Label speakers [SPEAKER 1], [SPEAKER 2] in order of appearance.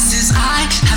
[SPEAKER 1] fast as I